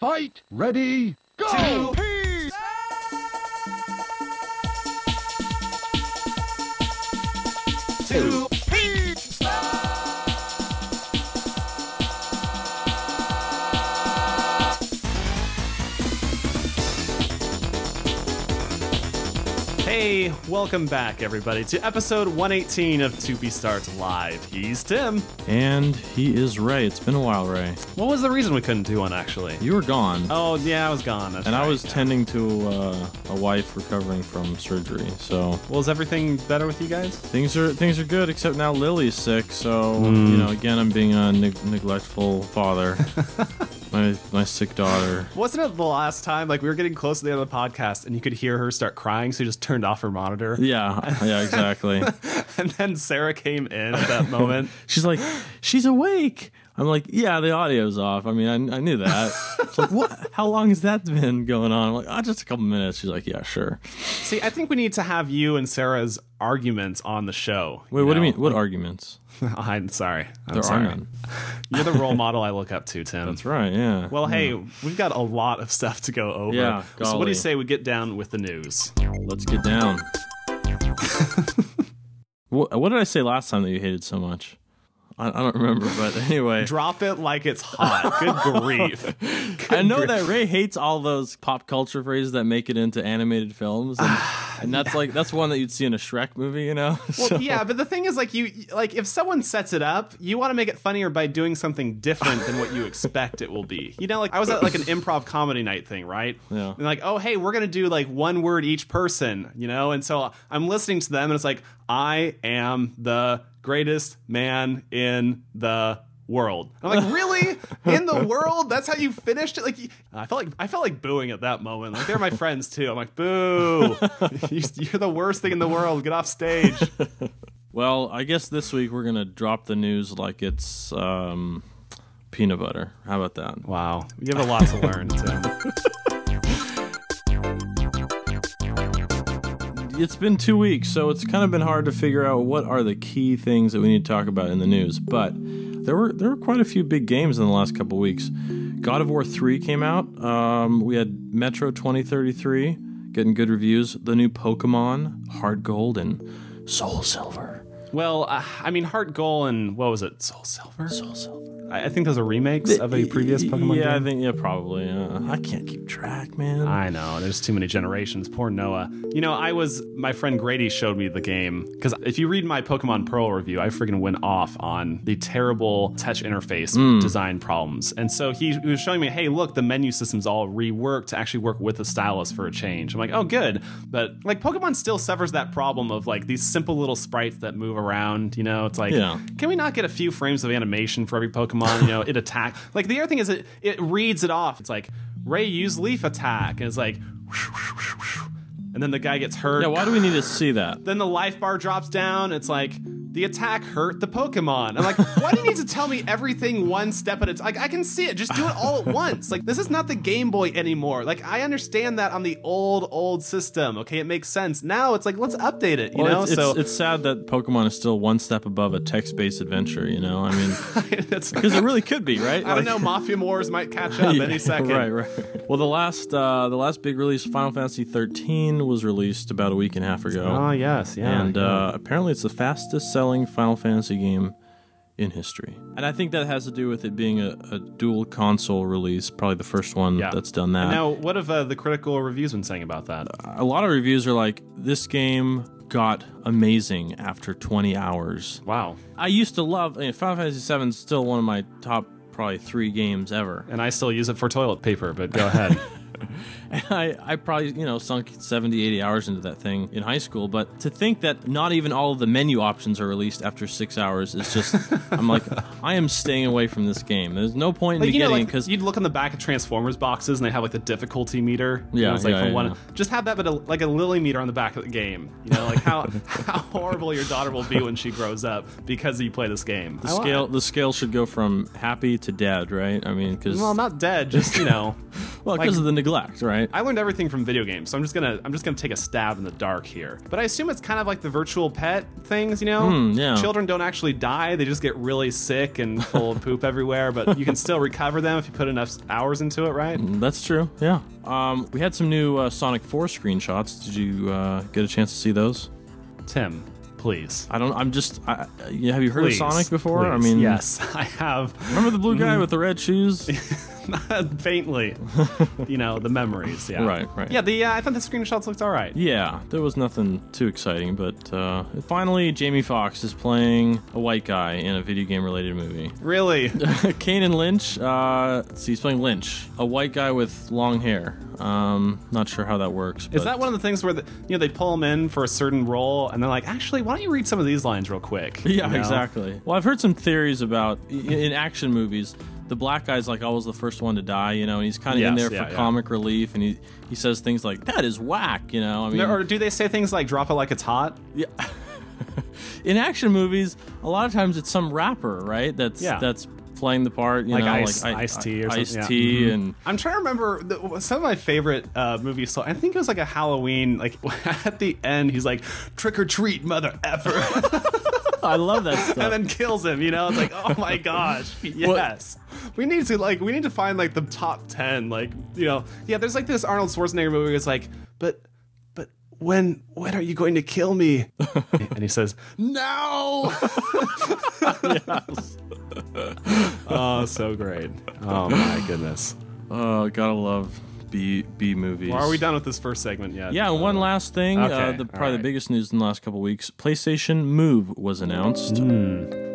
Fight! Ready! Go! Two Hey, welcome back, everybody, to episode 118 of 2P Starts Live. He's Tim. And he is Ray. It's been a while, Ray. What was the reason we couldn't do one, actually? You were gone. Oh, yeah, I was gone. That's and I right. was tending to uh, a wife recovering from surgery. So Well, is everything better with you guys? things are things are good, except now Lily's sick. So Hmm. you know, again, I'm being a neg- neglectful father. my my sick daughter. Wasn't it the last time, like, we were getting close to the end of the podcast and you could hear her start crying, so you just turned off her monitor? Yeah, yeah, exactly. And then Sarah came in at that moment. She's like, she's awake. I'm like, yeah, the audio's off. I mean, I, I knew that. She's like, what? How long has that been going on? I'm like, oh, just a couple minutes. She's like, yeah, sure. See, I think we need to have you and Sarah's arguments on the show. Wait, what do you mean? What arguments? I'm sorry. I'm There sorry. are none. You're the role model I look up to, Tim. That's right. Yeah. Well, hey, we've got a lot of stuff to go over. Yeah, So, what do you say we get down with the news? Let's get down. what, what did I say last time that you hated so much? I, I don't remember, but anyway. Drop it like it's hot. Good grief. I know that Ray hates all those pop culture phrases that make it into animated films, and, and that's like that's one that you'd see in a Shrek movie, you know. Well, So- yeah, but the thing is, like, you like if someone sets it up, you want to make it funnier by doing something different than what you expect it will be. You know, like I was at like an improv comedy night thing, right? Yeah. And like, oh, hey, we're gonna do like one word each person, you know, and so I'm listening to them, and it's like, I am the greatest man in the world. I'm like, really? In the world? That's how you finished it? Like, I felt like I felt like booing at that moment. Like they're my friends too. I'm like, boo! You- You're the worst thing in the world. Get off stage. Well, I guess this week we're gonna drop the news like it's um, peanut butter. How about that? Wow, you have a lot to learn, Too. It's been two weeks, so it's kind of been hard to figure out what are the key things that we need to talk about in the news. But there were there were quite a few big games in the last couple weeks. God of War three came out. Um, we had Metro twenty thirty three getting good reviews. The new Pokemon Heart Gold and Soul Silver. Well, uh, I mean, Heart Gold and what was it? Soul Silver. Soul Silver. I, I think those are remakes of a previous Pokemon game. Yeah, I think yeah, probably. Uh, I can't keep track, man. I know. There's too many generations. Poor Noah. You know, I was my friend Grady showed me the game because if you read my Pokemon Pearl review, I freaking went off on the terrible touch interface design problems. And so he, he was showing me, hey, look, the menu system's all reworked to actually work with the stylus for a change. I'm like, oh, good. But like Pokemon still suffers that problem of like these simple little sprites that move around. You know, it's like, Yeah. can we not get a few frames of animation for every Pokemon? You know, it attack. Like the other thing is it it reads it off. It's like Ray use leaf attack, and it's like, and then the guy gets hurt. yeah, why do we need to see that? Then the life bar drops down. It's like the attack hurt the Pokemon. I'm like, why do you need to tell me everything one step at a time? Like I can see it. Just do it all at once. Like this is not the Game Boy anymore. Like I understand that on the old old system. Okay, it makes sense. Now it's like let's update it. You Well, know, it's, so it's, it's sad that Pokemon is still one step above a text-based adventure. You know, I mean, because it really could be, right? I don't know. Mafia Wars might catch up any second. Right, right. Well, the last uh, the last big release, Final Fantasy 13, was released about a week and a half ago, Oh yes, yeah. and yeah. uh, apparently it's the fastest selling Final Fantasy game in history. And I think that has to do with it being a, a dual console release, probably the first one Yeah. that's done that. now, what have uh, the critical reviews been saying about that? a lot of reviews are like, this game got amazing after 20 hours. Wow. I used to love I mean, Final Fantasy VII is still one of my top probably three games ever. And I still use it for toilet paper, but go ahead. And I, I probably, you know, sunk 70, 80 hours into that thing in high school. But to think that not even all of the menu options are released after six hours is just, I'm like, I am staying away from this game. There's no point in Like, me you know, getting like, because you'd look on the back of Transformers boxes and they have like the difficulty meter. Yeah, it's like yeah, from yeah, one. yeah. Just have that, but a, like a lily meter on the back of the game. You know, like how how horrible your daughter will be when she grows up because you play this game. the scale the scale should go from happy to dead, right? I mean, because Well, not dead, just you know, Well, Like- because of the neglect, right? I learned everything from video games, so I'm just gonna I'm just gonna take a stab in the dark here. But I assume it's kind of like the virtual pet things, you know? Hmm, yeah. Children don't actually die; they just get really sick and full of poop everywhere. But you can still recover them if you put enough hours into it, right? That's true. Yeah. Um, we had some new uh, Sonic 4 screenshots. Did you uh, get a chance to see those? Tim, please. I don't. I'm just. I, have you heard Please, of Sonic before? I mean, yes, I have. Remember the blue guy with the red shoes? faintly, you know, the memories. Yeah, Right, right. Yeah, the uh, I thought the screenshots looked all right. Yeah, there was nothing too exciting, but uh, finally, Jamie Foxx is playing a white guy in a video game related movie. Really? Kane and Lynch, uh, see, he's playing Lynch, a white guy with long hair. Um, not sure how that works. Is that one of the things where the, you know they pull him in for a certain role and they're like, actually, why don't you read some of these lines real quick? Yeah, You know? exactly. Well, I've heard some theories about in action movies. The black guy's like always the first one to die, you know, and he's kind of in there yeah, for yeah. comic relief, and he he says things like "that is whack," you know. I mean, Or do they say things like "drop it like it's hot"? Yeah. in action movies, a lot of times it's some rapper, right? That's Yeah. that's playing the part, you Like know, Ice- like I- Ice-T or Ice something, yeah. T, and I'm trying to remember the, some of my favorite uh, movies. So I think it was like a Halloween. Like at the end, he's like "trick or treat, mother effer," I love that stuff. and then kills him. You know, it's like, oh my gosh, yes. We need to like we need to find like the top ten. Like you know, yeah. There's like this Arnold Schwarzenegger movie. Where it's like, but but when when are you going to kill me? and he says, no. oh, so great. Oh my goodness. oh, gotta love B B movies. Well, are we done with this first segment yet? Yeah, and one last thing. Uh, the, probably all the biggest news in the last couple weeks: PlayStation Move was announced. Hmm.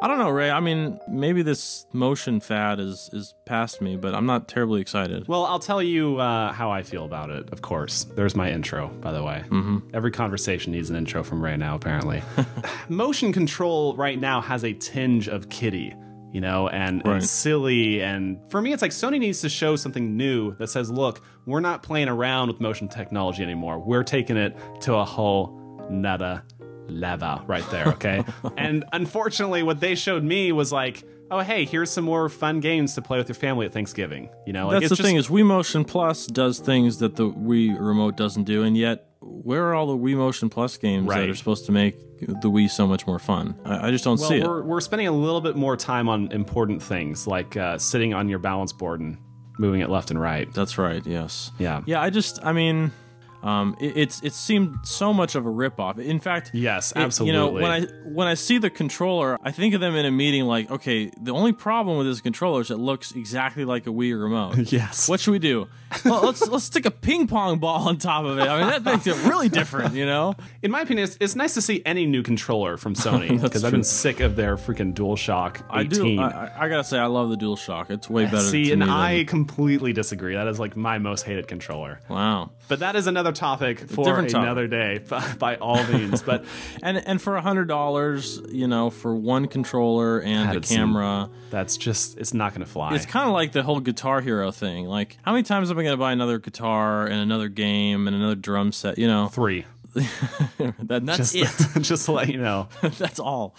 I don't know, Ray. I mean, maybe this motion fad is is past me, but I'm not terribly excited. Well, I'll tell you uh, how I feel about it, of course. There's my intro, by the way. Mm-hmm. Every conversation needs an intro from Ray now, apparently. Motion control right now has a tinge of kiddie, you know, and, Right. and silly. And for me, it's like Sony needs to show something new that says, look, we're not playing around with motion technology anymore. We're taking it to a whole netta level right there, okay? and unfortunately, what they showed me was like, oh, hey, here's some more fun games to play with your family at Thanksgiving. You know, like, That's the just- thing is, Wii Motion Plus does things that the Wii Remote doesn't do, and yet where are all the Wii Motion Plus games that are supposed to make the Wii so much more fun? I, I just don't Well, see it. we're, we're spending a little bit more time on important things like uh, sitting on your balance board and moving it left and right. That's right. Yes. Yeah. Yeah. I just. I mean. Um, it, it's it seemed so much of a ripoff. In fact, Yes, it- You know, when I when I see the controller, I think of them in a meeting like, okay, the only problem with this controller is it looks exactly like a Wii remote. Yes. What should we do? well, let's let's stick a ping pong ball on top of it. I mean, that makes it really different, you know. In my opinion, it's, it's nice to see any new controller from Sony because I've been sick of their freaking DualShock 18. I do. I, I- gotta say, I love the DualShock. It's way better. See, and I than, completely disagree. That is like my most hated controller. wow. But that is another topic for another day, by, all means. But And and for a hundred dollars, you know, for one controller and a camera. that's just, it's not to fly. It's kind of like the whole Guitar Hero thing. Like, how many times am I going to buy another guitar and another game and another drum set? You know, Three. that, that's Just, it. just to let you know. that's all.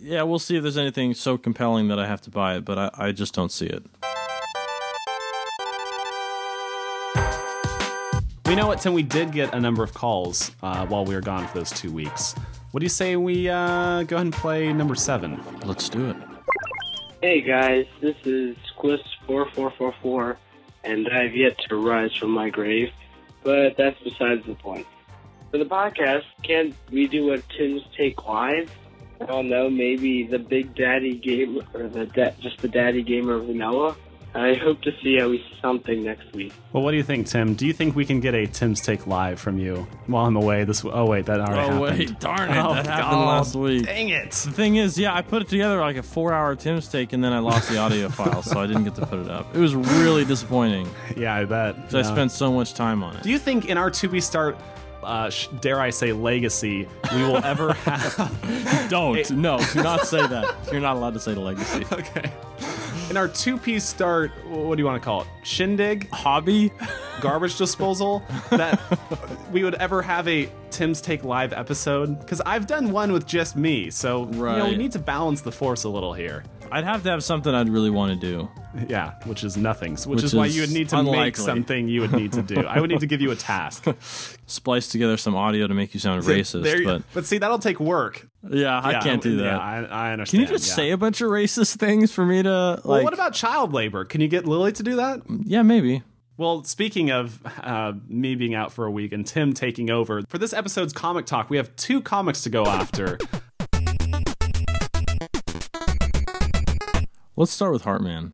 Yeah, we'll see if there's anything so compelling that I have to buy it, but I, I just don't see it. We know what, Tim, we did get a number of calls uh, while we were gone for those two weeks. What do you say we uh, go ahead and play number seven? Let's do it. Hey guys, this is Squist4444, and I've yet to rise from my grave, but that's besides the point. For the podcast, can't we do a Tim's Take Live? I don't know, maybe the Big Daddy game, or the da- just the Daddy Gamer Vanilla? I hope to see at least something next week. Well, what do you think, Tim? Do you think we can get a Tim's Take Live from you while I'm away? This. Oh wait, that already Oh, happened. wait, darn it, Oh, that happened God. last week. Dang it! The thing is, yeah, I put it together like a four-hour Tim's take, and then I lost the audio file, so I didn't get to put it up. It was really disappointing Yeah, I bet. 'cause I Yeah. spent so much time on it. Do you think in our to be start, uh, sh- dare I say, legacy, we will ever have? Don't. No, do not say that. You're not allowed to say the legacy. okay. In our two piece start, what do you want to call it? Shindig, Hobby? garbage disposal. That we would ever have a Tim's Take Live episode? Because I've done one with just me, so you know we need to balance the force a little here. I'd have to have something I'd really want to do. Yeah, which is nothing. Which, Which is why you would need to make something you would need to do. I would need to give you a task. Splice together some audio to make you sound racist, There you- but but see, that'll take work. yeah, I Yeah, can't do that. Yeah, I, I Can you just yeah. say a bunch of racist things for me to like? Well, what about child labor? Can you get Lily to do that? yeah, maybe. Well, speaking of uh, me being out for a week and Tim taking over, for this episode's comic talk, we have two comics to go after. Let's start with Heartman.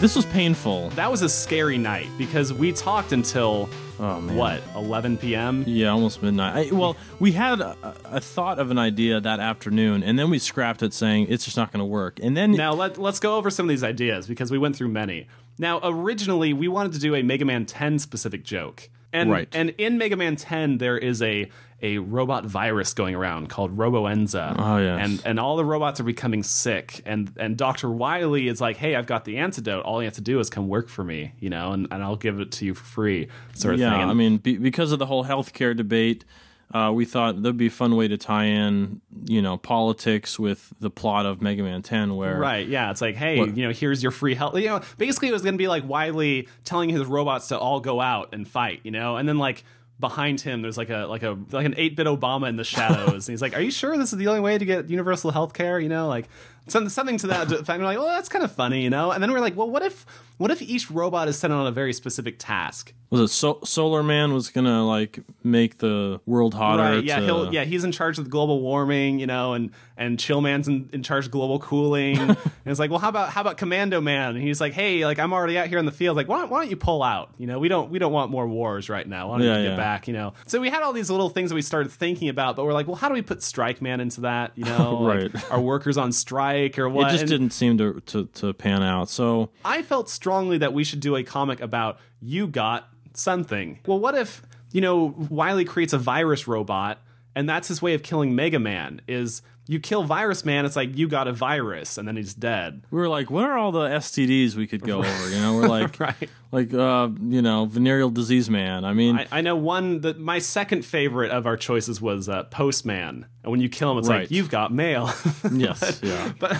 This was painful. that was a scary night because we talked until Oh what 11 p.m. Yeah, almost midnight. I, well, we had a, a thought of an idea that afternoon, and then we scrapped it, saying it's just not going to work. And then Now let, let's go over some of these ideas because we went through many. Now, originally we wanted to do a Mega Man 10 specific joke. And Right. and in Mega Man 10 there is a a robot virus going around called Roboenza. Oh, yes. And and all the robots are becoming sick and and Dr. Wily is like, "Hey, I've got the antidote. All you have to do is come work for me, you know, and, and I'll give it to you for free." Sort of yeah, thing. And- I mean, be, because of the whole healthcare debate, uh, we thought there'd be a fun way to tie in, you know, politics with the plot of Mega Man 10, where Right, yeah. It's like, hey, What- you know, here's your free health. You know, basically it was going to be like Wily telling his robots to all go out and fight, you know? And then like behind him there's like a like a like an 8-bit Obama in the shadows. and he's like, "Are you sure this is the only way to get universal health care?" You know, like something something to that effect. We're like, "Well, that's kind of funny, you know?" And then we're like, "Well, what if what if each robot is sent on a very specific task?" was it so- Solar Man was gonna like make the world hotter? Right. Yeah. to- He'll. Yeah. He's in charge of global warming. You know, and and Chill Man's in, in charge of global cooling. and it's like, well, how about how about Commando Man? And he's like, hey, like I'm already out here in the field. Like, why don't, why don't you pull out? You know, we don't we don't want more wars right now. Why don't Yeah, you get yeah. back? You know. So we had all these little things that we started thinking about, but we're like, well, how do we put Strike Man into that? You know, like, Right. are workers on strike or what? It just And didn't seem to, to to pan out. So I felt strongly that we should do a comic about you got something. Well, what if, you know, Wily creates a virus robot and that's his way of killing Mega Man is you kill Virus Man, it's like you got a virus and then he's dead. we were like, what are all the STDs we could go over? You know, we're like, Right. like uh, you know, venereal disease man. I mean, I, I know one that my second favorite of our choices was uh, Postman. And when you kill him, it's Right. like you've got mail. yes, yeah. but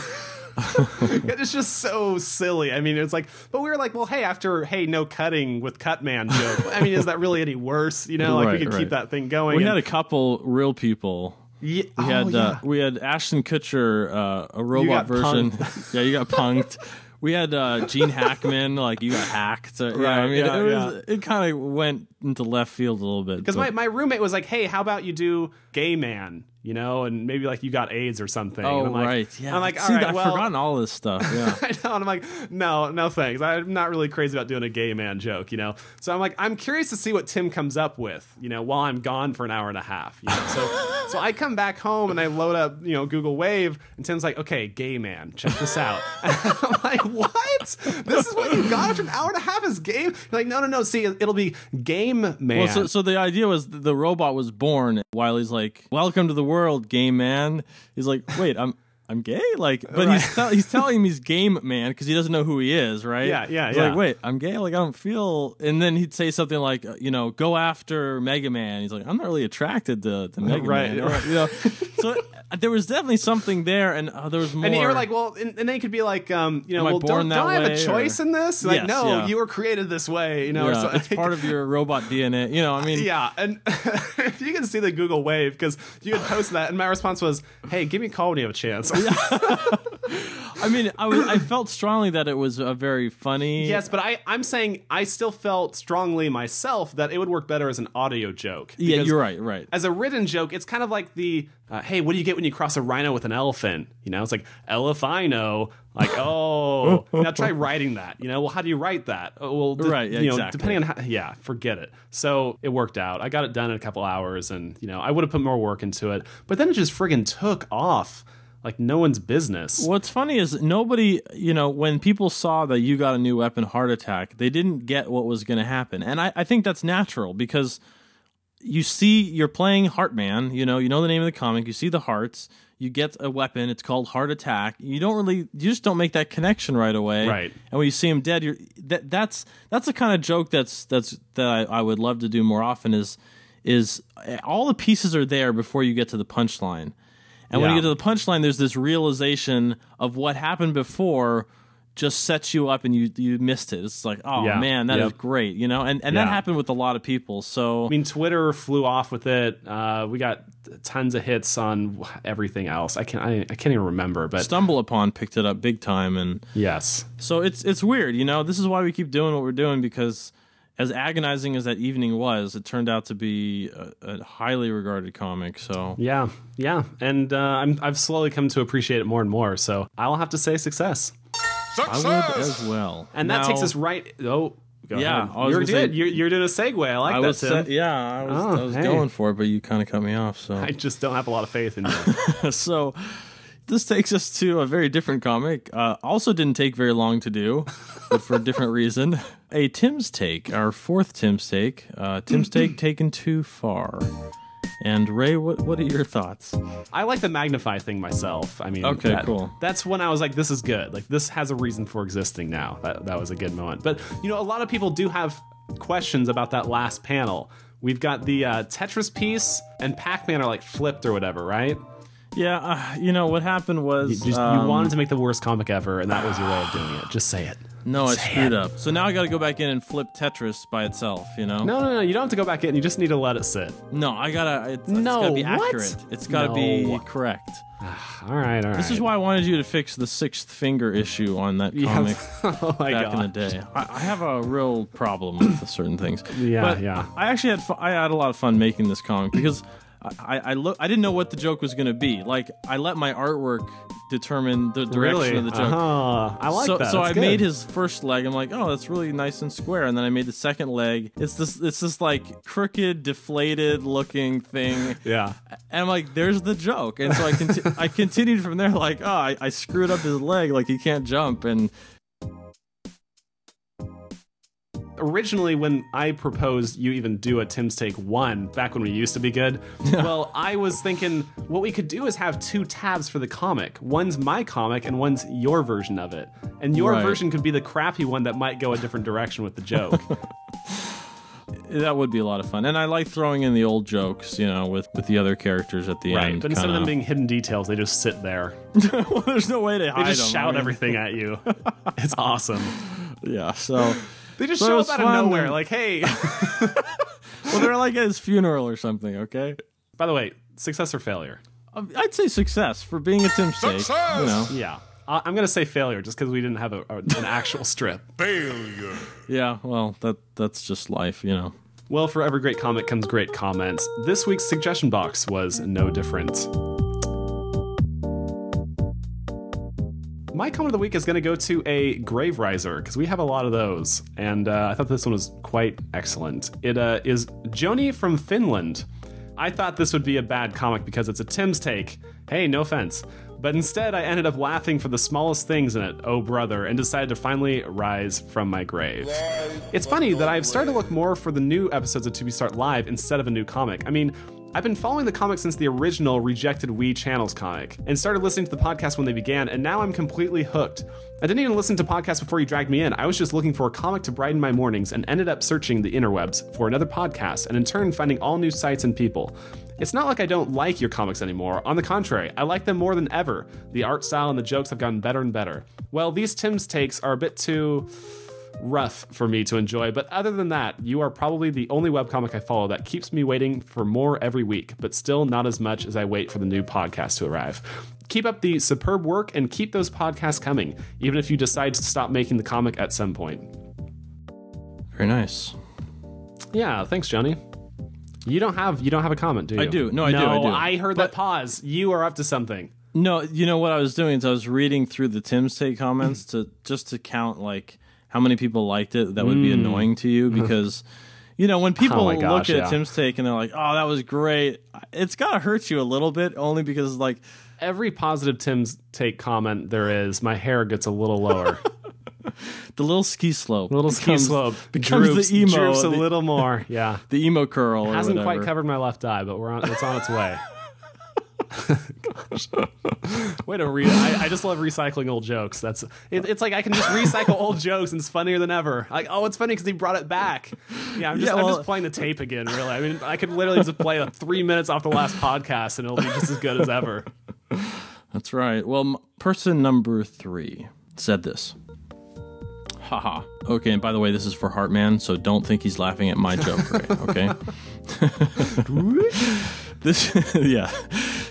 it's just so silly. I mean, it's like, but we were like, well, hey, after hey, no cutting with Cutman joke. I mean, is that really any worse? You know, like we could right. keep that thing going. We And- had a couple real people. Yeah, We had uh, we had Ashton Kutcher, uh, a robot version. yeah, you got punked. We had uh, Gene Hackman, like you got hacked. Uh, yeah, I Right, mean, yeah, it, was, it kind of went into left field a little bit. because my, my roommate was like, hey, how about you do gay man? You know, and maybe like you got AIDS or something. oh and I'm like, right, yeah. I'm like, all See, right, I've well, forgotten all this stuff. Yeah. I know, and I'm like, no, no thanks. I'm not really crazy about doing a gay man joke, you know. So I'm like, I'm curious to see what Tim comes up with, you know, while I'm gone for an hour and a half. You know? So, so I come back home and I load up, you know, Google Wave, and Tim's like, okay, gay man, check this out. And I'm like, what? This is what you got after an hour and a half is game? You're like, no, no, no. See, it'll be game man. Well, so, so the idea was the robot was born. while he's like, "Welcome to the world, game man." He's like, "Wait, I'm I'm gay." Like, but he's tell he's telling him he's game man because he doesn't know who he is, right? Yeah, yeah, He's yeah. like, "Wait, I'm gay." Like, I don't feel. And then he'd say something like, uh, "You know, go after Mega Man." He's like, "I'm not really attracted to, to Mega Right, Man." Right. you know, so uh, there was definitely something there, and uh, there was more. And you're like, well, and, and then it could be like, um, you know, Am well, don't, don't I have a choice or- in this? Like, Yes, no, yeah. you were created this way, you know. or yeah, so, it's part of your robot DNA. You know, I mean, Yeah, and if you can see the Google Wave, because you had posted that, and my response was, "Hey, give me a call when you have a chance." I mean, I was, I felt strongly that it was a very funny. yes, but I, I'm saying I still felt strongly myself that it would work better as an audio joke. yeah, you're right, right. As a written joke, it's kind of like the, uh, "Hey, what do you get when you cross a rhino with an elephant?" You know, it's like elephino. Like, oh, now try writing that. You know, well, how do you write that? Oh, well, de- Right, yeah, you know, exactly. depending on how, yeah, forget it. So it worked out. I got it done in a couple hours, and you know, I would have put more work into it, but then it just friggin' took off like no one's business. What's funny is nobody, you know, when people saw that you got a new weapon, heart attack, they didn't get what was going to happen. And I, I think that's natural because you see, you're playing Heartman, you know, you know the name of the comic, you see the hearts, you get a weapon, it's called Heart Attack. You don't really, you just don't make that connection right away. Right. And when you see him dead, you're, that, that's, that's the kind of joke that's, that's, that I, I would love to do more often is, is uh, all the pieces are there before you get to the punchline. And when you get to the punchline, there's this realization of what happened before just sets you up and you you missed it. It's like, oh Yeah. man, that is Yep. great, you know? And and that happened with a lot of people. So I mean, Twitter flew off with it. Uh, we got tons of hits on everything else. I can't. I, I can't even remember. But Stumble Upon picked it up big time and yes, So it's it's weird, you know. This is why we keep doing what we're doing because, as agonizing as that evening was, it turned out to be a, a highly regarded comic. So yeah, yeah. And uh, I'm, I've slowly come to appreciate it more and more. So I'll have to say success. I would as well. And that takes us right. Oh, go Yeah, ahead. I was you're gonna good. You're, you're doing a segue. I like I that, was Tim. sa- yeah, I was, Oh, I was hey. going for it, but you kind of cut me off. So I just don't have a lot of faith in you. so this takes us to a very different comic. Uh, also, didn't take very long to do, but for a different reason. A Tim's take, our fourth Tim's take. Uh, Tim's take taken too far. And Ray, what what are your thoughts? I like the magnify thing myself. I mean, Okay, that- cool. That's when I was like, this is good. Like, this has a reason for existing now. That, that was a good moment. But, you know, a lot of people do have questions about that last panel. We've got the uh, Tetris piece and Pac Man are like flipped or whatever, right? Yeah, uh, you know what happened was You, just, um, you wanted to make the worst comic ever, and that was your way of doing it. Just say it. No, I screwed it. up. So now I got to go back in and flip Tetris by itself. You know? No, no, no. You don't have to go back in. You just need to let it sit. no, I gotta. It's, No, it's gotta be what? accurate. It's gotta be correct. All right, all right. This is why I wanted you to fix the sixth finger issue on that Yeah. comic oh my back god. in the day. I, I have a real problem with certain things. Yeah, but yeah. I actually had fu- I had a lot of fun making this comic because I I, I look I didn't know what the joke was gonna be. Like I let my artwork determine the direction Really? of the joke. Uh-huh. I like so, that. So That's I good. made his first leg. I'm like, oh, that's really nice and square. And then I made the second leg. It's this, it's this like crooked, deflated looking thing. Yeah. And I'm like, there's the joke. And so I conti- I continued from there. Like, oh, I, I screwed up his leg. Like he can't jump. And originally when I proposed you even do a Tim's Take 1 back when we used to be good, well, I was thinking what we could do is have two tabs for the comic. One's my comic and one's your version of it. And your Right. version could be the crappy one that might go a different direction with the joke. that would be a lot of fun. And I like throwing in the old jokes, you know, with with the other characters at the right. end. But instead of kinda- them being hidden details, they just sit there. well, there's no way to They hide just them. shout I mean, everything at you. It's awesome. Yeah. So, They just So show was up out of nowhere, and- like, hey. well, they're like at his funeral or something. Okay. By the way, success or failure? Um, I'd say success for being a Tim's sake. You know. Yeah. I- I'm going to say failure just because we didn't have a, a- an actual strip. Failure. Yeah, well, that that's just life, you know. Well, for every great comic comes great comments. This week's suggestion box was no different. My comment of the week is going to go to a Grave Riser because we have a lot of those, and uh, I thought this one was quite excellent. It uh, is Joni from Finland. I thought this would be a bad comic because it's a Tim's take. Hey, no offense. But instead, I ended up laughing for the smallest things in it, oh brother, and decided to finally rise from my grave. It's funny that I've started to look more for the new episodes of 2P Start Live instead of a new comic. I mean, I've been following the comic since the original Rejected Wii Channels comic, and started listening to the podcast when they began, and now I'm completely hooked. I didn't even listen to podcasts before you dragged me in. I was just looking for a comic to brighten my mornings and ended up searching the interwebs for another podcast, and in turn finding all new sites and people. It's not like I don't like your comics anymore. On the contrary, I like them more than ever. The art style and the jokes have gotten better and better. Well, these Tim's takes are a bit too rough for me to enjoy, but other than that, you are probably the only webcomic I follow that keeps me waiting for more every week, but still not as much as I wait for the new podcast to arrive. Keep up the superb work and keep those podcasts coming, even if you decide to stop making the comic at some point. Very nice. Yeah, thanks, Johnny. You don't have you don't have a comment, do you? I do. No, I do, I do. I heard that pause. You are up to something. No, you know what I was doing is I was reading through the Tim's take comments to just to count like how many people liked it that would be annoying to you because you know when people Hmm. Oh my look at yeah. Tim's take and they're like, "Oh, that was great." It's got to hurt you a little bit only because like Every positive Tim's take comment there is, my hair gets a little lower. the little ski slope, little ski slope becomes droops, the emo, droops a the, little more. Yeah, the emo curl. or hasn't quite covered my left eye, but we're on. It's on its way. Way to re- I, I just love recycling old jokes. That's it, it's like I can just recycle old jokes and it's funnier than ever. Like, oh, it's funny because he brought it back. Yeah, I'm just Yeah, I'm just playing the tape again. Really, I mean, I could literally just play like three minutes off the last podcast and it'll be just as good as ever. That's right. Well, m- person number three said this. Haha. Okay, and by the way, this is for Heartman, so don't think he's laughing at my joke, Ray, okay? this, yeah.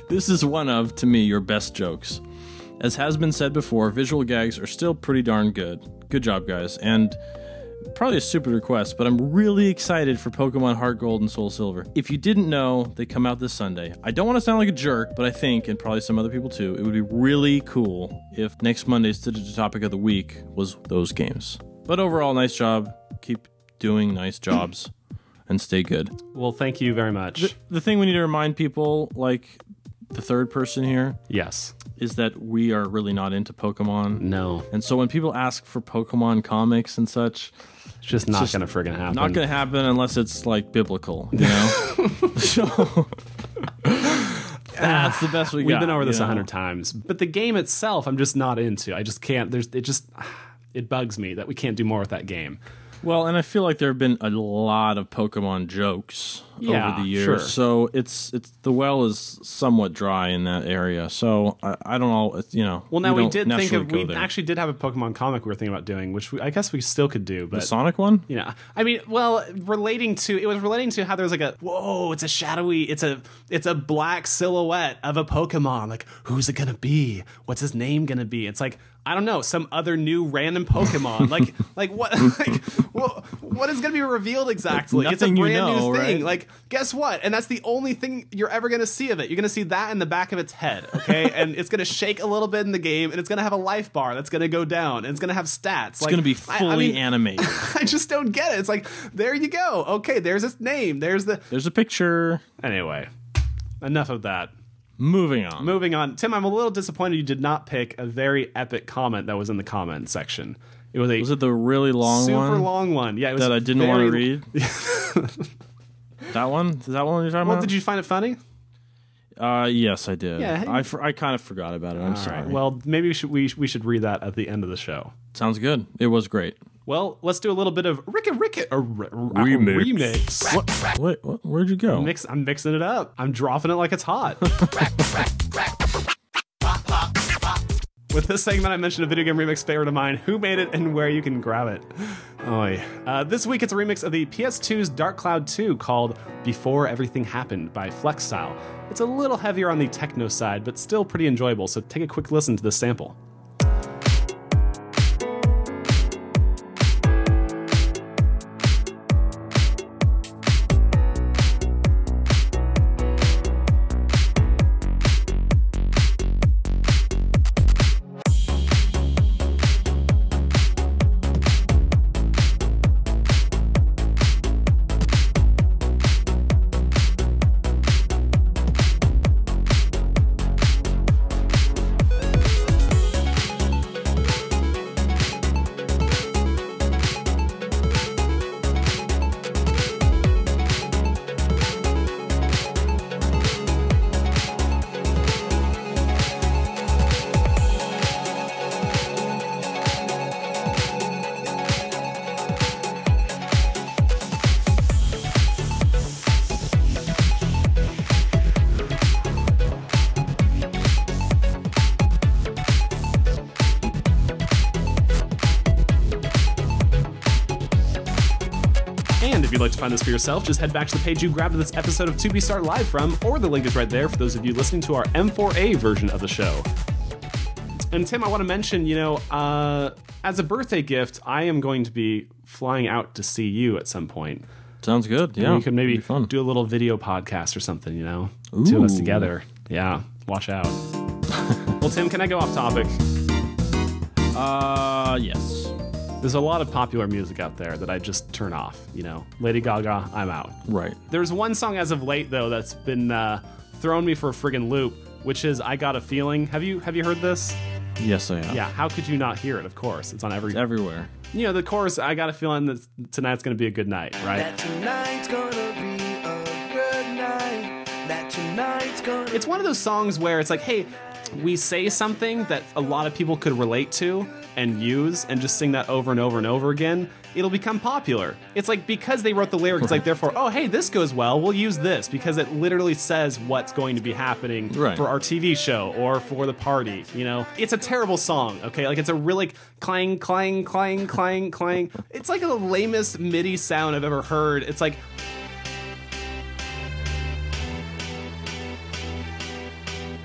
This is one of, to me, your best jokes. As has been said before, visual gags are still pretty darn good. Good job, guys. And probably a stupid request, but I'm really excited for Pokemon Heart Gold and Soul Silver. If you didn't know, they come out this Sunday. I don't want to sound like a jerk, but I think, and probably some other people too, it would be really cool if next Monday's Topic of the Week was those games. But overall, nice job. Keep doing nice jobs and stay good. Well, thank you very much. The thing we need to remind people, like the third person here, yes. is that we are really not into Pokemon. No. And so when people ask for Pokemon comics and such, It's just not just gonna friggin' happen. not to happen unless it's like biblical, you know? so that's the best we We've got. been over this a hundred times, but the game itself, I'm just not into. I just can't. There's it just it bugs me that we can't do more with that game. Well, and I feel like there have been a lot of Pokemon jokes Yeah, over the years, sure. so it's it's the well is somewhat dry in that area. So I, I don't know, it's, you know. Well, now we, don't did think of we there. actually did have a Pokemon comic we were thinking about doing, which we, I guess we still could do, the but. Sonic one. you know, I mean, well, relating to it was relating to how there's like a whoa, it's a shadowy, it's a it's a black silhouette of a Pokemon. Like, who's it gonna be? What's his name gonna be? It's like I don't know, some other new random Pokemon. like, like what? Like, what, what is gonna be revealed exactly? Like it's a brand know, new thing. right? Like, guess what? And that's the only thing you're ever gonna see of it. You're gonna see that in the back of its head, okay? and it's gonna shake a little bit in the game, and it's gonna have a life bar that's gonna go down, and it's gonna have stats. It's going to be fully animated. I just don't get it. It's like, there you go. Okay, there's its name. There's the. There's a picture. Anyway, enough of that. Moving on. Moving on. Tim, I'm a little disappointed you did not pick a very epic comment that was in the comment section. It was a Was it the really long super one long one. Yeah, it was that I didn't want to read? that one? Is that one you're talking Well, about? did you find it funny? Uh, yes, I did. Yeah. I, for, I kind of forgot about it. I'm All sorry. right. Well, maybe we should we, we should read that at the end of the show. Sounds good. It was great. Well, let's do a little bit of Ricka Ricka a, Remix. remix. What? Wait, what, where'd you go? Mix, I'm mixing it up. I'm dropping it like it's hot. With this segment, I mentioned a video game remix favorite of mine, who made it, and where you can grab it. Oh, yeah. uh, this week it's a remix of the PS2's Dark Cloud 2 called Before Everything Happened by Flexstyle. It's a little heavier on the techno side, but still pretty enjoyable, so take a quick listen to this sample. You'd like to find this for yourself, just head back to the page you grabbed this episode of 2P Start Live from, or the link is right there for those of you listening to our M4A version of the show. And Tim, I want to mention, you know, uh, as a birthday gift, I am going to be flying out to see you at some point. Sounds good. Yeah. we could maybe do a little video podcast or something, you know? Two of us together. Yeah, watch out. well, Tim, can I go off topic? Uh, yes. There's a lot of popular music out there that I just turn off, you know? Lady Gaga, I'm out. Right. There's one song as of late though that's been uh, throwing me for a friggin' loop, which is "I Got a Feeling." Have you have you heard this? Yes, I have. Yeah. How could you not hear it? Of course, it's on every. It's everywhere. You know the chorus. I got a feeling that tonight's gonna be a good night, right? That tonight's gonna be a good night. That tonight's gonna. It's one of those songs where it's like, hey, we say something that a lot of people could relate to and use and just sing that over and over and over again, it'll become popular. It's like because they wrote the lyrics, like therefore, oh hey, this goes well, we'll use this because it literally says what's going to be happening Right. for our TV show or for the party. You know, it's a terrible song. Okay, like it's a really clang, clang, clang, clang, clang. It's like the lamest MIDI sound I've ever heard. It's like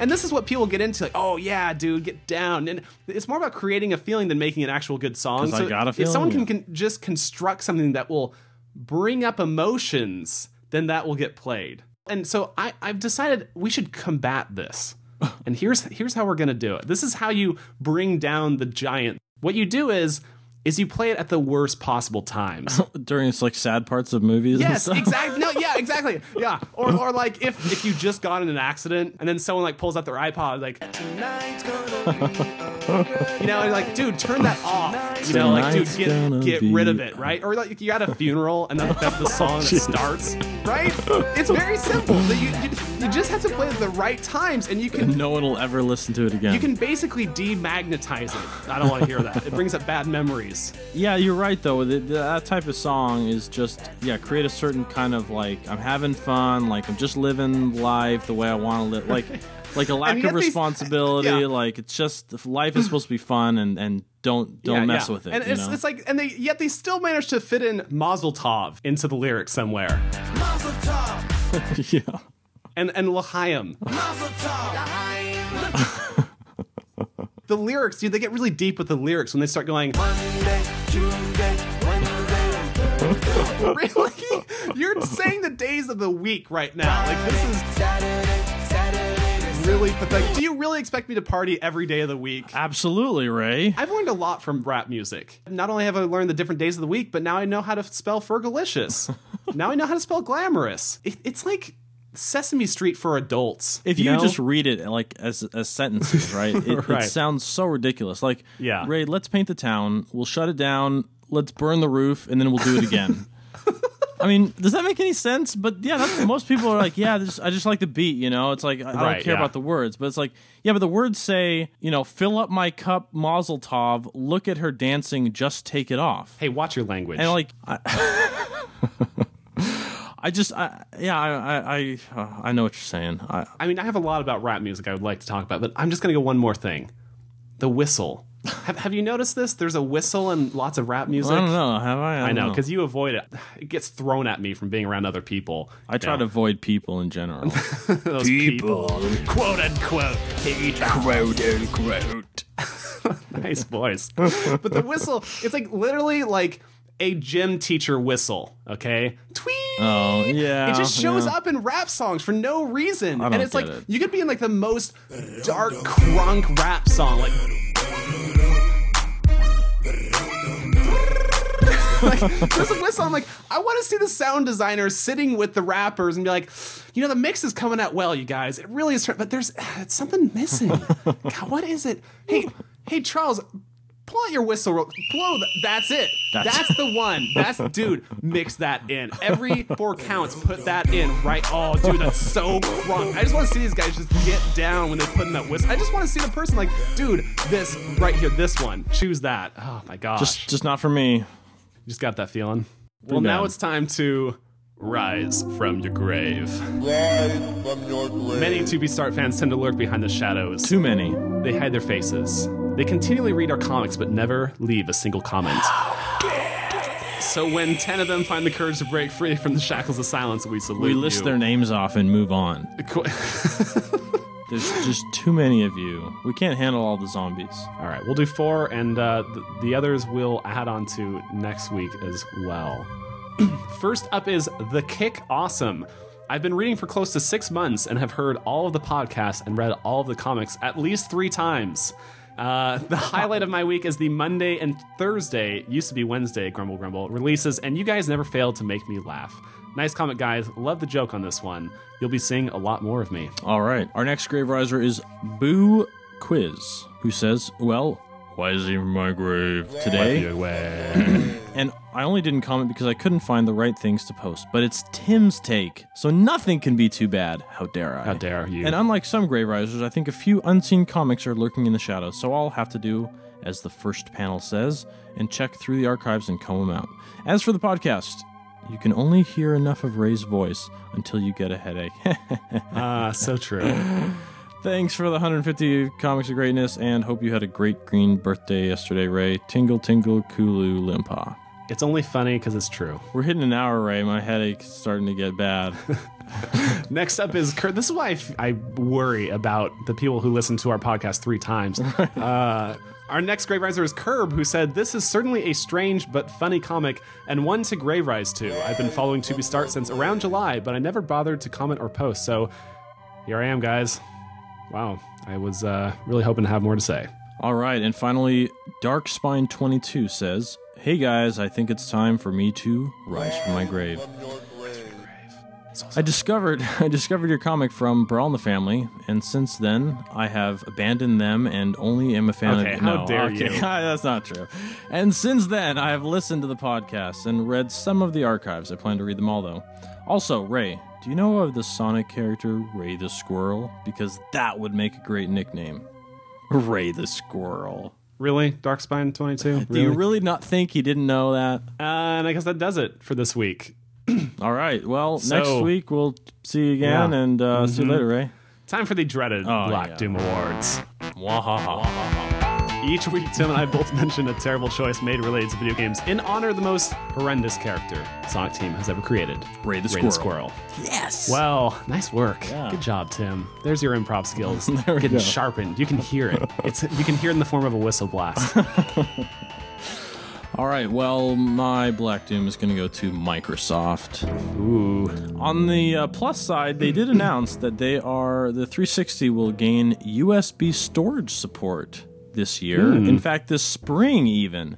And this is what people get into, like, oh yeah, dude, get down. And it's more about creating a feeling than making an actual good song. 'Cause I got a if someone can, can just construct something that will bring up emotions, then that will get played. And so I, I've decided we should combat this. And here's here's how we're gonna do it. This is how you bring down the giant. What you do is is you play it at the worst possible times. During it's like sad parts of movies. Yes, exactly. No, yeah, exactly. Yeah, or or like if if you just got in an accident and then someone like pulls out their iPod like you know, and like, dude, turn that off. You know, like, dude, get get rid of it, right? Or like you got a funeral and that, that's the song that starts, right? It's very simple. You, you, you just have to play it at the right times, and you can No one will ever listen to it again. you can basically demagnetize it. I don't want to hear that. It brings up bad memories. Yeah, you're right though. That type of song is just yeah, create a certain kind of like I'm having fun, like I'm just living life the way I want to live, like like a lack yet of these- responsibility. yeah. Like it's just life is supposed to be fun and and don't don't Yeah, mess yeah. with it. And you it's, know? it's like, and they yet they still manage to fit in Mazel Tov into the lyrics somewhere, Mazel Tov. yeah. and and L'chaim. the lyrics, dude, they get really deep with the lyrics when they start going. really? You're saying the days of the week right now. Like this is really pathetic. Do you really expect me to party every day of the week? Absolutely, Ray. I've learned a lot from rap music. Not only have I learned the different days of the week, but now I know how to spell Fergalicious. now I know how to spell glamorous. It, it's like Sesame Street for adults. If you know? just read it like as as sentences, right? It, Right. it sounds so ridiculous. Like, Yeah. Ray, let's paint the town. We'll shut it down. Let's burn the roof, and then we'll do it again. I mean, does that make any sense? But yeah, that's, most people are like, yeah, this, I just like the beat. You know, it's like I, I don't care yeah. about the words, but it's like, yeah, but the words say, you know, fill up my cup, Mazel Tov. Look at her dancing. Just take it off. hey, watch your language. And like, I, I just, I, yeah, I, I, I, uh, I know what you're saying. I, I mean, I have a lot about rap music I would like to talk about, but I'm just going to go one more thing. The whistle. Have, have you noticed this? There's a whistle and lots of rap music. I don't know. Have I? I don't know, because you avoid it. It gets thrown at me from being around other people. I try You to avoid people in general. those people. Quote unquote. Hate Quote unquote. nice voice. but the whistle, it's like literally like a gym teacher whistle, okay? Tweet. Oh, yeah, It just shows yeah. up in rap songs for no reason. I and don't it's like it. you could be in like the most dark crunk rap song like like, there's a whistle. I'm like, I want to see the sound designer sitting with the rappers and be like, you know, the mix is coming out well, you guys. It really is, but there's it's something missing. God, what is it? Hey, hey, Charles, pull out your whistle. real- Blow. th- that's it. That's- That's, the one. That's dude. Mix that in. Every four counts, put that in. Right. Oh, dude, that's so crunk. I just want to see these guys just get down when they put in that whistle. I just want to see the person like, dude, this right here, this one. Choose that. Oh my gosh. Just, just not for me. You just got that feeling. Well, now it's time to rise from your grave. Rise from your grave. Many 2P Start fans tend to lurk behind the shadows. Too many. They hide their faces. They continually read our comics but never leave a single comment. So when 10 of them find the courage to break free from the shackles of silence, we salute We list you. their names off and move on. Qu- There's just too many of you. We can't handle all the zombies. All right, we'll do four, and uh, the, the others we'll add on to next week as well. First up is The Kick Awesome. I've been reading for close to six months and have heard all of the podcasts and read all of the comics at least three times. Uh, the highlight of my week is the Monday and Thursday, used to be Wednesday, Grumble Grumble, releases, and you guys never failed to make me laugh. Nice comic, guys. Love the joke on this one. You'll be seeing a lot more of me. All right. Our next grave riser is Boo Quiz, who says, Well, why is he in my grave today? And I only didn't comment because I couldn't find the right things to post, but it's Tim's take, so nothing can be too bad. How dare I? How dare you? And unlike some Grave Risers, I think a few unseen comics are lurking in the shadows, so I'll have to do as the first panel says and check through the archives and comb them out. As for the podcast, you can only hear enough of Ray's voice until you get a headache. Ah, so true. Thanks for the 150 comics of greatness, and hope you had a great green birthday yesterday, Ray. Tingle, tingle, kulu, limpa. It's only funny because it's true. We're hitting an hour, Ray. My headache's starting to get bad. Next up is Kurt. This is why I, f- I worry about the people who listen to our podcast three times. uh, our next Grave Riser is Curb, who said, This is certainly a strange but funny comic and one to Grave Rise to. I've been following 2P Start since around July, but I never bothered to comment or post, so here I am, guys. Wow, I was uh, really hoping to have more to say. All right, and finally, Dark Spine 22 says, Hey guys, I think it's time for me to rise from my grave. From your grave. I discovered I discovered your comic from Brawl in the Family, and since then I have abandoned them and only am a fan Okay, of. how no, dare okay, you. that's not true. And since then I have listened to the podcast and read some of the archives. I plan to read them all though. Also, Ray, do you know of the Sonic character Ray the Squirrel? Because that would make a great nickname. Ray the Squirrel. Really? Darkspine 22? Do you really not think he didn't know that? Uh, and I guess that does it for this week. All right. Well, So- next week we'll see you again, Yeah. and uh, see you later, Ray. Time for the dreaded Oh, Black yeah. Doom Awards. Wahaha. Each week, Tim and I both mention a terrible choice made related to video games in honor of the most horrendous character Sonic Team has ever created Ray the Ray Squirrel. Squirrel. Yes. Well, nice work. Yeah. Good job, Tim. There's your improv skills There getting go. sharpened. You can hear it. It's you can hear it in the form of a whistle blast. All right. Well, my Black Doom is going to go to Microsoft. Ooh. On the uh, plus side, they did announce that they are the 360 will gain USB storage support this year. In fact, this spring even.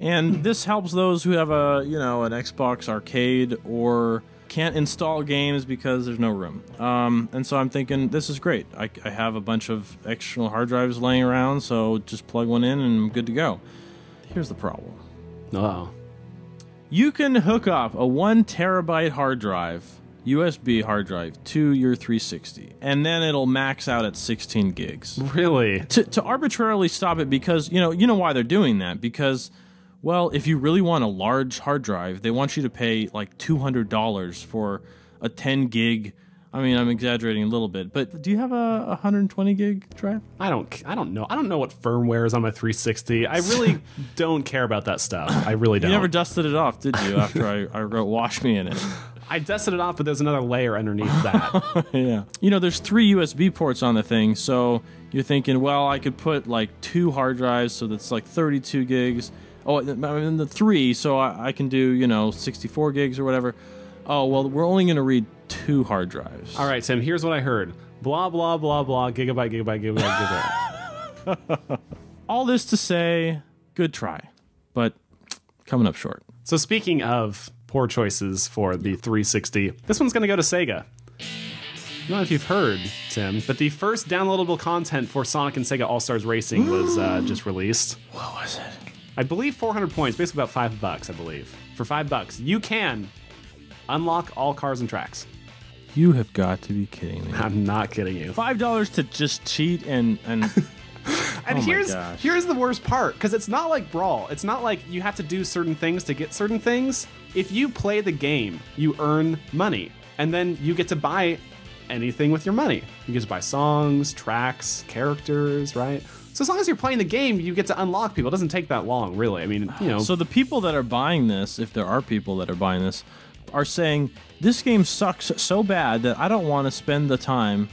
And this helps those who have a you know an Xbox Arcade or can't install games because there's no room. Um, and so I'm thinking this is great. I, I have a bunch of external hard drives laying around, so just plug one in and I'm good to go. Here's the problem. Oh. You can hook up a one terabyte hard drive, USB hard drive, to your 360, and then it'll max out at 16 gigs. Really? To, to arbitrarily stop it because you know you know why they're doing that because well if you really want a large hard drive they want you to pay like $200 for a 10 gig I mean I'm exaggerating a little bit but do you have a 120 gig drive I don't I don't know. I don't know what firmware is on my 360. I really don't care about that stuff. I really don't. You never dusted it off did you after I, I wrote wash me in it I dusted it off, but there's another layer underneath that. yeah. You know, there's three USB ports on the thing, so you're thinking, well, I could put like two hard drives, so that's like 32 gigs. Oh, mean the three, so I, I can do you know 64 gigs or whatever. Oh well, we're only going to read two hard drives. All right, Tim, here's what I heard. Blah blah blah blah gigabyte gigabyte gigabyte gigabyte. All this to say, good try, but coming up short. So speaking of poor choices for the 360, this one's going to go to Sega. I don't know if you've heard, Tim, but the first downloadable content for Sonic and Sega All Stars Racing was uh, just released. What was it? I believe 400 points, basically about five bucks. I believe for five bucks, you can unlock all cars and tracks. You have got to be kidding me. I'm not kidding you. Five dollars to just cheat and and And Oh here's here's the worst part because it's not like Brawl. It's not like you have to do certain things to get certain things. If you play the game, you earn money, and then you get to buy anything with your money. You get to buy songs, tracks, characters, right? So as long as you're playing the game, you get to unlock people. It doesn't take that long, really. I mean, you know. So the people that are buying this, if there are people that are buying this, are saying this game sucks so bad that I don't want to spend the time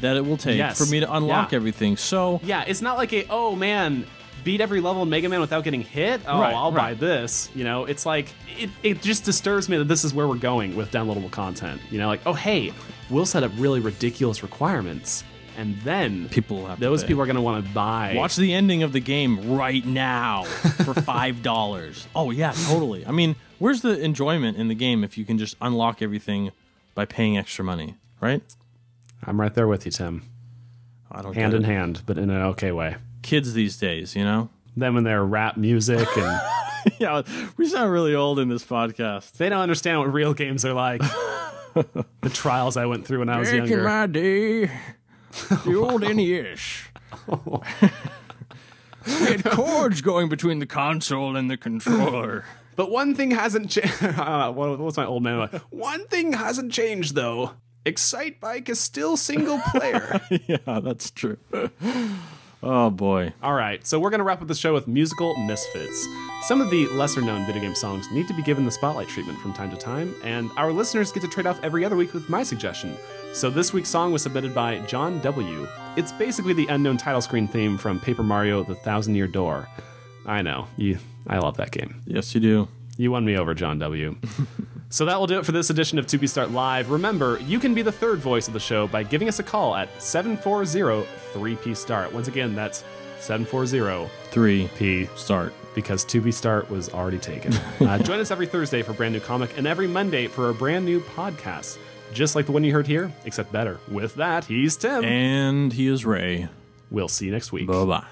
that it will take Yes. for me to unlock Yeah. everything. So yeah, it's not like a oh man, beat every level in Mega Man without getting hit. Oh, Right, I'll buy this. You know, it's like it, it just disturbs me that this is where we're going with downloadable content. You know, like oh hey, we'll set up really ridiculous requirements, and then people have those people are going to want to buy. watch the ending of the game right now for five dollars. oh yeah, totally. I mean, where's the enjoyment in the game if you can just unlock everything by paying extra money, right? I'm right there with you, Tim. I don't Hand in it. hand, but in an okay way. Kids these days, you know. Them and they're rap music and yeah, we sound really old in this podcast. They don't understand what real games are like. the trials I went through when I was Back in younger. my day, the old NES. we had cords going between the console and the controller. But one thing hasn't changed. Ah, what what's my old man? like? One thing hasn't changed though. Excite Bike is still single player. yeah, that's true. Oh boy. All right, so we're going to wrap up the show with musical misfits. Some of the lesser known video game songs need to be given the spotlight treatment from time to time, and our listeners get to trade off every other week with my suggestion. So this week's song was submitted by John W. It's basically the unknown title screen theme from Paper Mario: The Thousand Year Door. I know you. I love that game. Yes, you do. You won me over, John W. so that will do it for this edition of 2P Start Live. Remember, you can be the third voice of the show by giving us a call at 740-3P Start. Once again, that's 740 Three. P Start. because 2P Start was already taken. uh, join us every Thursday for a brand new comic and every Monday for a brand new podcast. Just like the one you heard here, except better. With that, he's Tim. And he is Ray. we'll see you next week. Bye bye.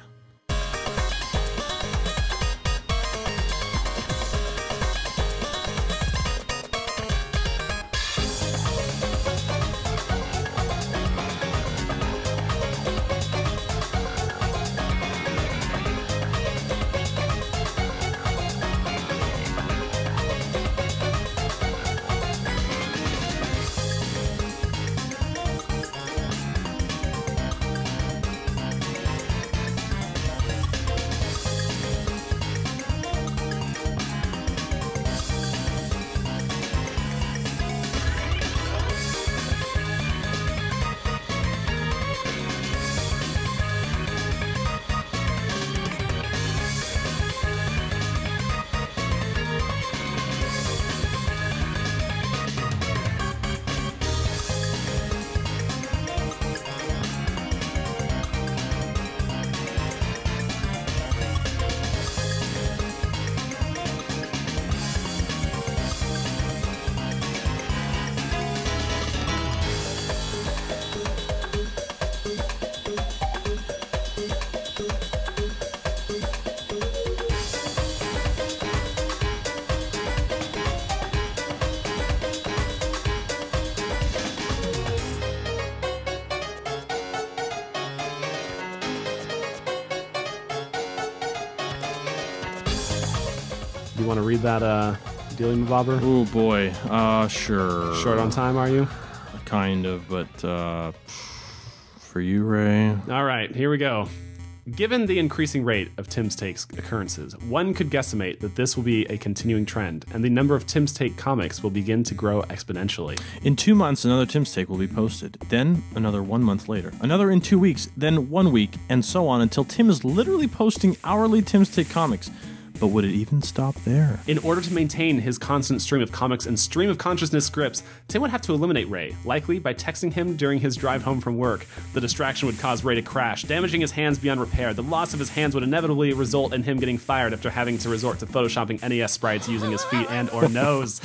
You want to read that uh, Dealing Bobber? Oh boy. Uh sure. Short on time, are you? Kind of, but uh for you, Ray. All right, here we go. Given the increasing rate of Tim's Takes occurrences, one could guesstimate that this will be a continuing trend, and the number of Tim's Take comics will begin to grow exponentially. In two months, another Tim's Take will be posted. Then another one month later. Another in two weeks. Then one week, and so on until Tim is literally posting hourly Tim's Take comics. But would it even stop there? In order to maintain his constant stream of comics and stream of consciousness scripts, Tim would have to eliminate Ray, likely by texting him during his drive home from work. The distraction would cause Ray to crash, damaging his hands beyond repair. The loss of his hands would inevitably result in him getting fired after having to resort to photoshopping NES sprites using his feet and or nose.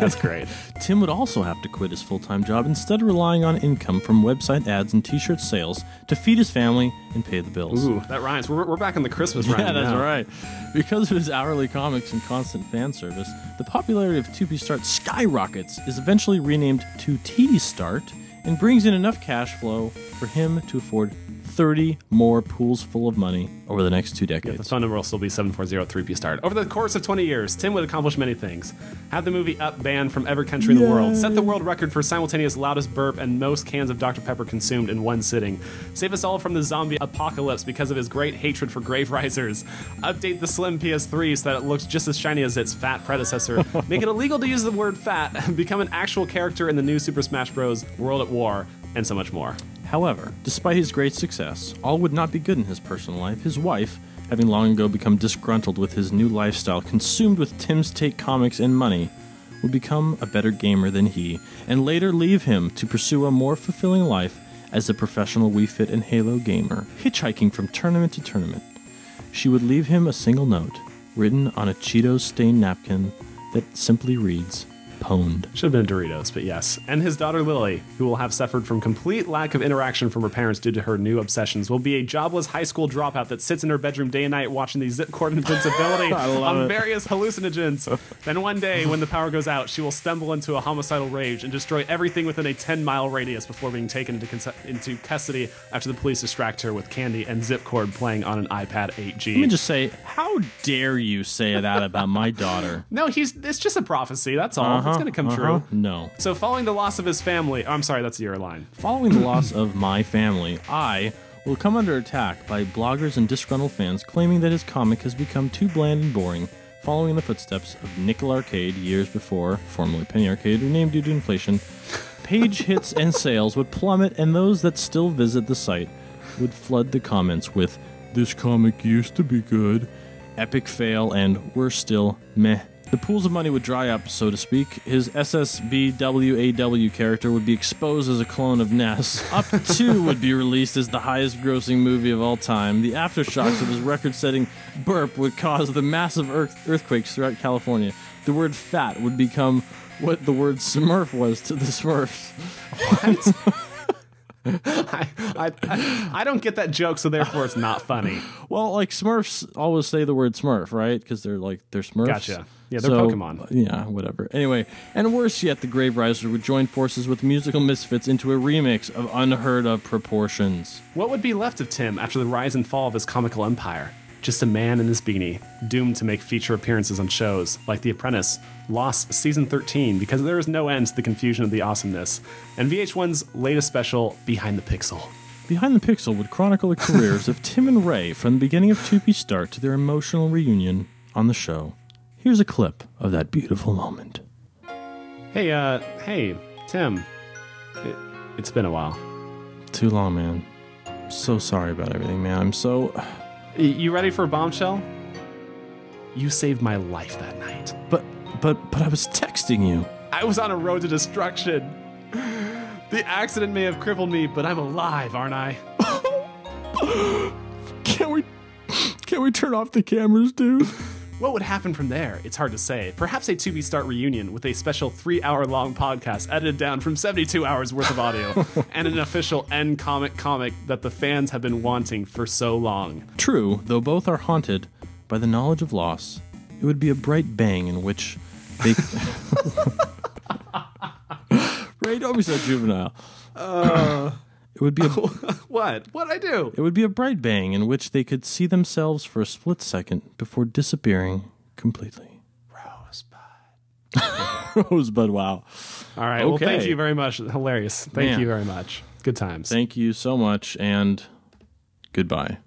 That's great. Tim would also have to quit his full time job, instead of relying on income from website ads and t shirt sales to feed his family and pay the bills. Ooh, that rhymes. We're, we're back on the Christmas rhyme Yeah, that's now. right. Because of his hourly comics and constant fan service, the popularity of 2P Start skyrockets, is eventually renamed to T Start, and brings in enough cash flow for him to afford 30 more pools full of money over the next two decades. The phone number will still be 740-3P start. Over the course of 20 years, Tim would accomplish many things. Have the movie Up banned from every country in the world. Set the world record for simultaneous loudest burp and most cans of Dr. Pepper consumed in one sitting. Save us all from the zombie apocalypse because of his great hatred for grave risers. Update the slim PS3 so that it looks just as shiny as its fat predecessor. Make it illegal to use the word fat. Become an actual character in the new Super Smash Bros. World at War. And so much more. However, despite his great success, all would not be good in his personal life. His wife, having long ago become disgruntled with his new lifestyle, consumed with Tim's Take comics and money, would become a better gamer than he, and later leave him to pursue a more fulfilling life as a professional Wii Fit and Halo gamer, hitchhiking from tournament to tournament. She would leave him a single note, written on a Cheeto stained napkin, that simply reads, pwned. Should have been Doritos, but yes. And his daughter Lily, who will have suffered from complete lack of interaction from her parents due to her new obsessions, will be a jobless high school dropout that sits in her bedroom day and night watching the zip cord invincibility on it. various hallucinogens. then one day, when the power goes out, she will stumble into a homicidal rage and destroy everything within a 10 mile radius before being taken into, cons- into custody after the police distract her with candy and zip cord playing on an iPad 8G. Let me just say, how dare you say that about my daughter? no, he's it's just a prophecy. That's all. Uh-huh. It's going to come Uh-huh. true. No. So, following the loss of his family, I'm sorry, that's your line. Following the loss of my family, I will come under attack by bloggers and disgruntled fans claiming that his comic has become too bland and boring, following in the footsteps of Nickel Arcade years before, formerly Penny Arcade, renamed due to inflation. Page hits and sales would plummet, and those that still visit the site would flood the comments with, This comic used to be good, epic fail, and we're still meh. The pools of money would dry up, so to speak. His SSBWAW character would be exposed as a clone of Ness. Up 2 would be released as the highest grossing movie of all time. The aftershocks of his record setting burp would cause the massive earth- earthquakes throughout California. The word fat would become what the word smurf was to the smurfs. I, I, I, I don't get that joke, so therefore it's not funny. Well, like Smurfs always say the word Smurf, right? Because they're like they're Smurfs. Gotcha. Yeah, they're So, Pokemon. Yeah, whatever. Anyway, and worse yet, the Grave Riser would join forces with musical misfits into a remix of unheard of proportions. What would be left of Tim after the rise and fall of his comical empire? Just a man in his beanie, doomed to make feature appearances on shows like The Apprentice, Lost Season 13, because there is no end to the confusion of the awesomeness, and VH1's latest special, Behind the Pixel. Behind the Pixel would chronicle the careers of Tim and Ray from the beginning of 2P Start to their emotional reunion on the show. Here's a clip of that beautiful moment. Hey, uh, hey, Tim. It, it's been a while. Too long, man. I'm so sorry about everything, man. I'm so. You ready for a bombshell? You saved my life that night. But, but, but I was texting you. I was on a road to destruction. The accident may have crippled me, but I'm alive, aren't I? Can we, can we turn off the cameras, dude? What would happen from there? It's hard to say. Perhaps a 2P Start reunion with a special three hour long podcast edited down from 72 hours worth of audio and an official end comic comic that the fans have been wanting for so long. True, though both are haunted by the knowledge of loss, it would be a bright bang in which they. Ray, don't be so juvenile. Uh, it would be a, What? What'd I do? it would be a bright bang in which they could see themselves for a split second before disappearing completely. Rosebud. Rosebud. Wow. All right. Well, thank you very much. Hilarious. Thank Man. you very much. Good times. Thank you so much, and goodbye.